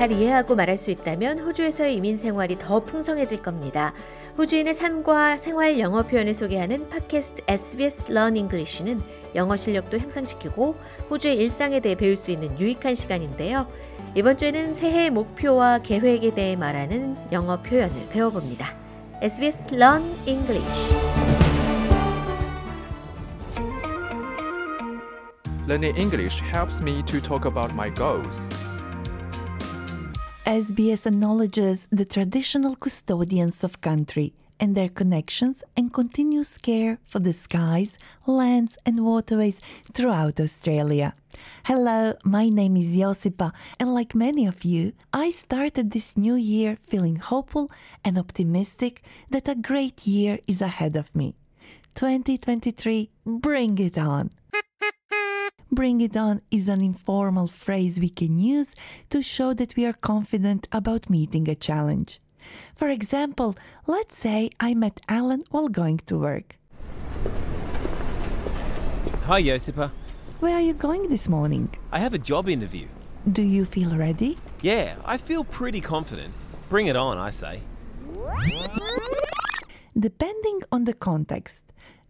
잘 이해하고 말할 수 있다면 호주에서의 이민 생활이 더 풍성해질 겁니다. 호주인의 삶과 생활 영어 표현을 소개하는 팟캐스트 SBS Learn English는 영어 실력도 향상시키고 호주의 일상에 대해 배울 수 있는 유익한 시간인데요. 이번 주에는 새해 목표와 계획에 대해 말하는 영어 표현을 배워봅니다. SBS Learn English. Learning English helps me to talk about my goals. SBS acknowledges the traditional custodians of country and their connections and continuous care for the skies, lands, and waterways throughout Australia. Hello, my name is Josipa, and like many of you, I started this new year feeling hopeful and optimistic that a great year is ahead of me. 2023, bring it on! Bring it on is an informal phrase we can use to show that we are confident about meeting a challenge. For example, let's say I met Alan while going to work. Hi, Josipa. Where are you going this morning? I have a job interview. Do you feel ready? Yeah, I feel pretty confident. Bring it on, I say. Depending on the context,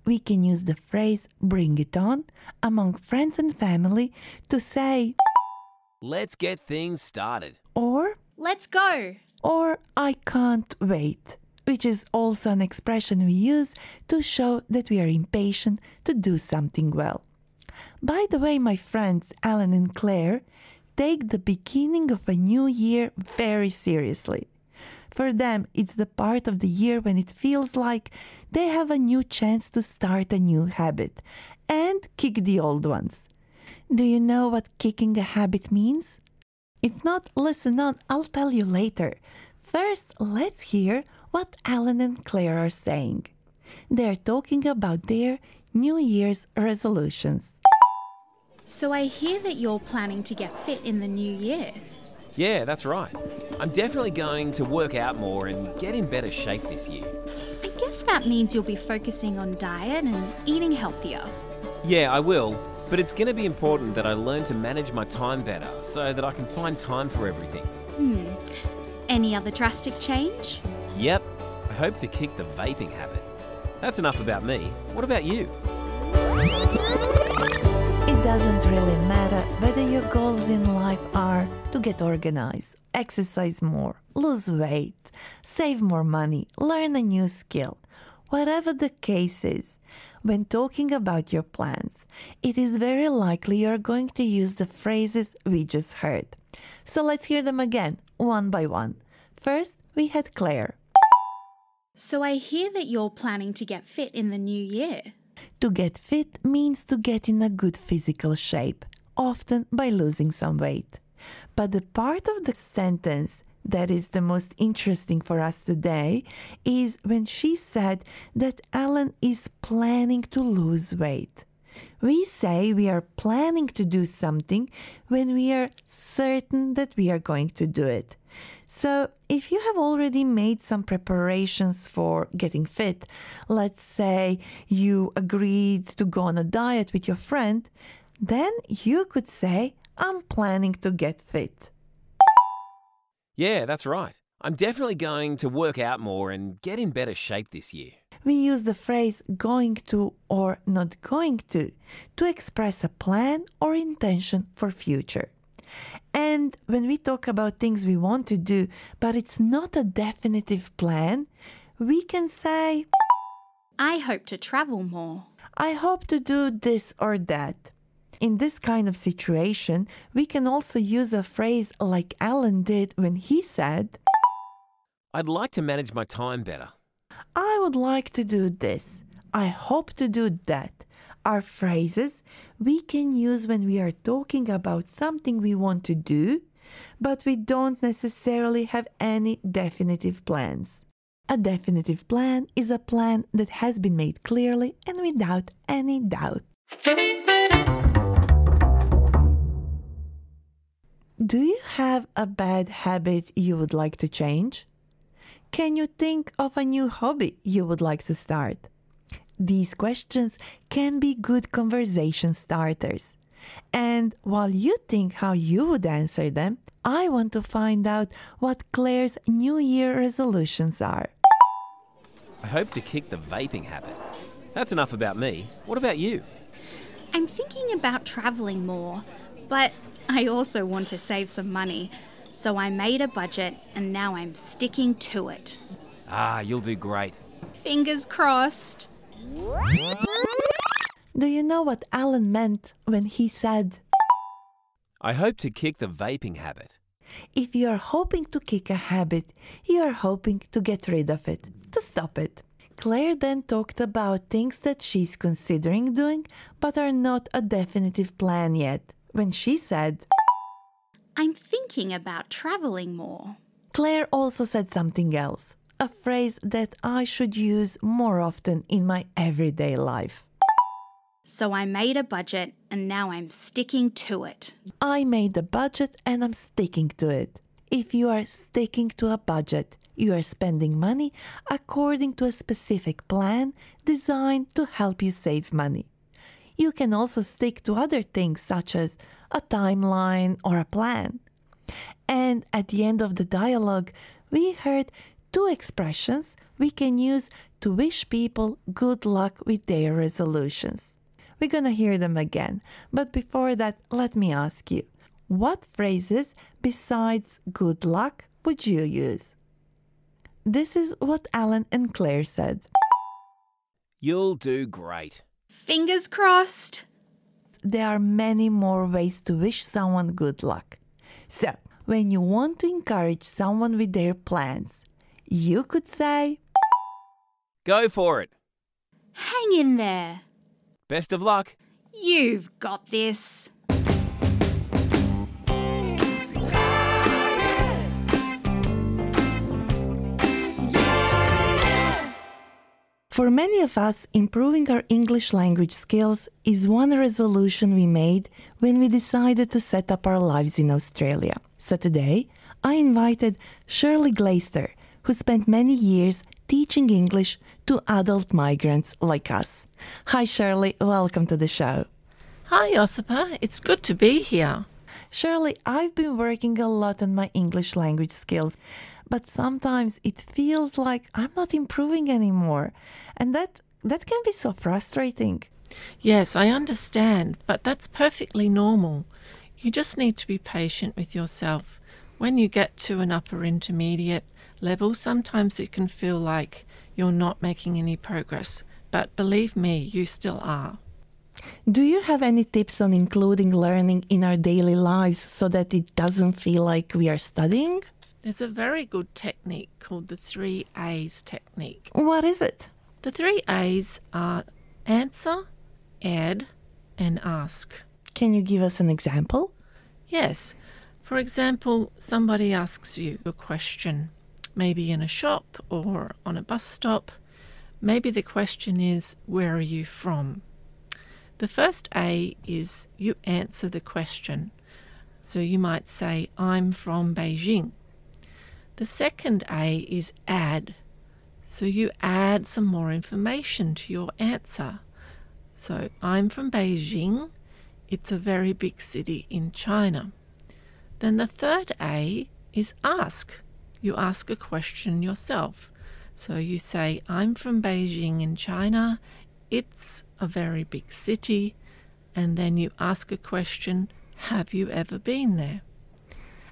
we can use the phrase bring it on among friends and family to say, Let's get things started. or, Let's go. or I can't wait, which is also an expression we use to show that we are impatient to do something well. By the way, my friends Alan and Claire take the beginning of a new year very seriously. For them, it's the part of the year when it feels like they have a new chance to start a new habit and kick the old ones. Do you know what kicking a habit means? If not, listen on, I'll tell you later. First, let's hear what Alan and Claire are saying. They're talking about their New Year's resolutions. So I hear that you're planning to get fit in the new year. Yeah, that's right. I'm definitely going to work out more and get in better shape this year. I guess that means you'll be focusing on diet and eating healthier. Yeah, I will, but it's going to be important that I learn to manage my time better so that I can find time for everything. Hmm. Any other drastic change? Yep, I hope to kick the vaping habit. That's enough about me. What about you? Doesn't really matter whether your goals in life are to get organized, exercise more, lose weight, save more money, learn a new skill. Whatever the case is, when talking about your plans, it is very likely you're going to use the phrases we just heard. So let's hear them again, one by one. First, we had Claire. So I hear that you're planning to get fit in the new year. To get fit means to get in a good physical shape, often by losing some weight. But the part of the sentence that is the most interesting for us today is when she said that Alan is planning to lose weight. We say we are planning to do something when we are certain that we are going to do it. So, if you have already made some preparations for getting fit, let's say you agreed to go on a diet with your friend, then you could say, I'm planning to get fit. Yeah, that's right. I'm definitely going to work out more and get in better shape this year. We use the phrase going to or not going to to express a plan or intention for future. And when we talk about things we want to do, but it's not a definitive plan, we can say, I hope to travel more. I hope to do this or that. In this kind of situation, we can also use a phrase like Alan did when he said, I'd like to manage my time better. I would like to do this. I hope to do that. Are phrases we can use when we are talking about something we want to do, but we don't necessarily have any definitive plans. A definitive plan is a plan that has been made clearly and without any doubt. Do you have a bad habit you would like to change? Can you think of a new hobby you would like to start? These questions can be good conversation starters. And while you think how you would answer them, I want to find out what Claire's New Year resolutions are. I hope to kick the vaping habit. That's enough about me. What about you? I'm thinking about travelling more, but I also want to save some money. So I made a budget and now I'm sticking to it. Ah, you'll do great. Fingers crossed. Do you know what Alan meant when he said, I hope to kick the vaping habit. If you are hoping to kick a habit, you are hoping to get rid of it, to stop it. Claire then talked about things that she's considering doing but are not a definitive plan yet. When she said, I'm thinking about travelling more. Claire also said something else, a phrase that I should use more often in my everyday life. So I made a budget and now I'm sticking to it. I made a budget and I'm sticking to it. If you are sticking to a budget, you are spending money according to a specific plan designed to help you save money. You can also stick to other things such as a timeline or a plan. And at the end of the dialogue, we heard two expressions we can use to wish people good luck with their resolutions. We're going to hear them again, but before that, let me ask you what phrases besides good luck would you use? This is what Alan and Claire said. You'll do great. Fingers crossed. There are many more ways to wish someone good luck. So, when you want to encourage someone with their plans, you could say, Go for it. Hang in there. Best of luck. You've got this. For many of us, improving our English language skills is one resolution we made when we decided to set up our lives in Australia. So today, I invited Shirley Glaister, who spent many years teaching English to adult migrants like us. Hi, Shirley. Welcome to the show. Hi, Josipa. It's good to be here. Shirley, I've been working a lot on my English language skills, but sometimes it feels like I'm not improving anymore. And that that can be so frustrating. Yes, I understand, but that's perfectly normal. You just need to be patient with yourself. When you get to an upper intermediate level, sometimes it can feel like you're not making any progress. But believe me, you still are. Do you have any tips on including learning in our daily lives so that it doesn't feel like we are studying? There's a very good technique called the three A's technique. What is it? The three A's are answer, add, and ask. Can you give us an example? Yes. For example, somebody asks you a question, maybe in a shop or on a bus stop. Maybe the question is, Where are you from? The first A is you answer the question. So you might say, I'm from Beijing. The second A is add. So you add some more information to your answer. So I'm from Beijing. It's a very big city in China. Then the third A is ask. You ask a question yourself. So you say, I'm from Beijing in China. It's a very big city. And then you ask a question, Have you ever been there?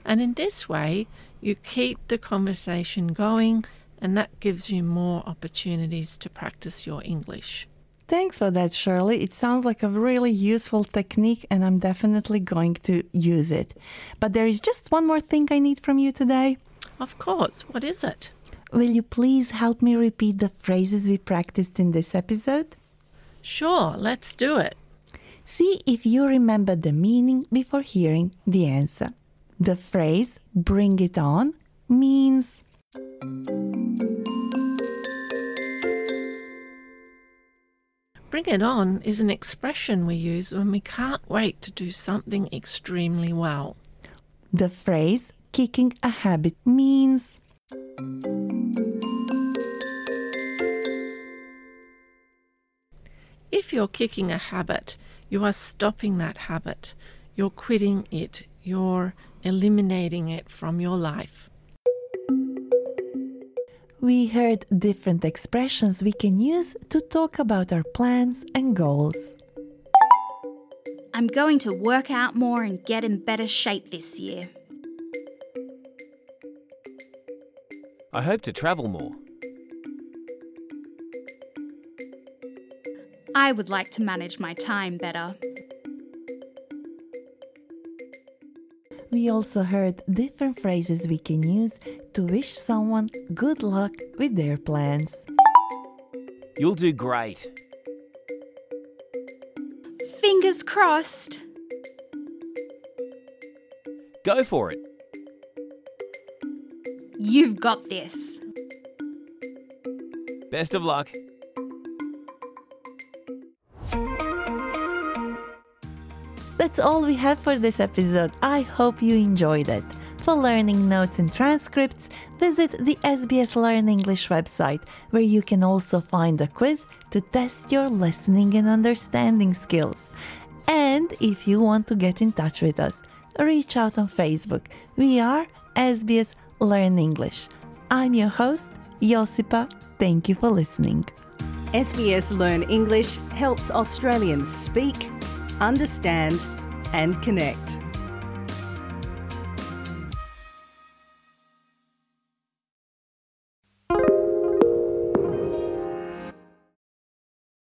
And in this way, you keep the conversation going, and that gives you more opportunities to practice your English. Thanks for that, Shirley. It sounds like a really useful technique, and I'm definitely going to use it. But there is just one more thing I need from you today. Of course, what is it? Will you please help me repeat the phrases we practiced in this episode? Sure, let's do it. See if you remember the meaning before hearing the answer. The phrase bring it on means Bring it on is an expression we use when we can't wait to do something extremely well. the phrase kicking a habit means If you're kicking a habit, you are stopping that habit. You're quitting it. You're eliminating it from your life. We heard different expressions we can use to talk about our plans and goals. I'm going to work out more and get in better shape this year. I hope to travel more. I would like to manage my time better. We also heard different phrases we can use to wish someone good luck with their plans. You'll do great. Fingers crossed. Go for it. You've got this. Best of luck. That's all we have for this episode. I hope you enjoyed it. For learning notes and transcripts, visit the SBS Learn English website, where you can also find a quiz to test your listening and understanding skills. And if you want to get in touch with us, reach out on Facebook. We are SBS Learn English. I'm your host, Josipa. Thank you for listening. SBS Learn English helps Australians speak, understand, and connect.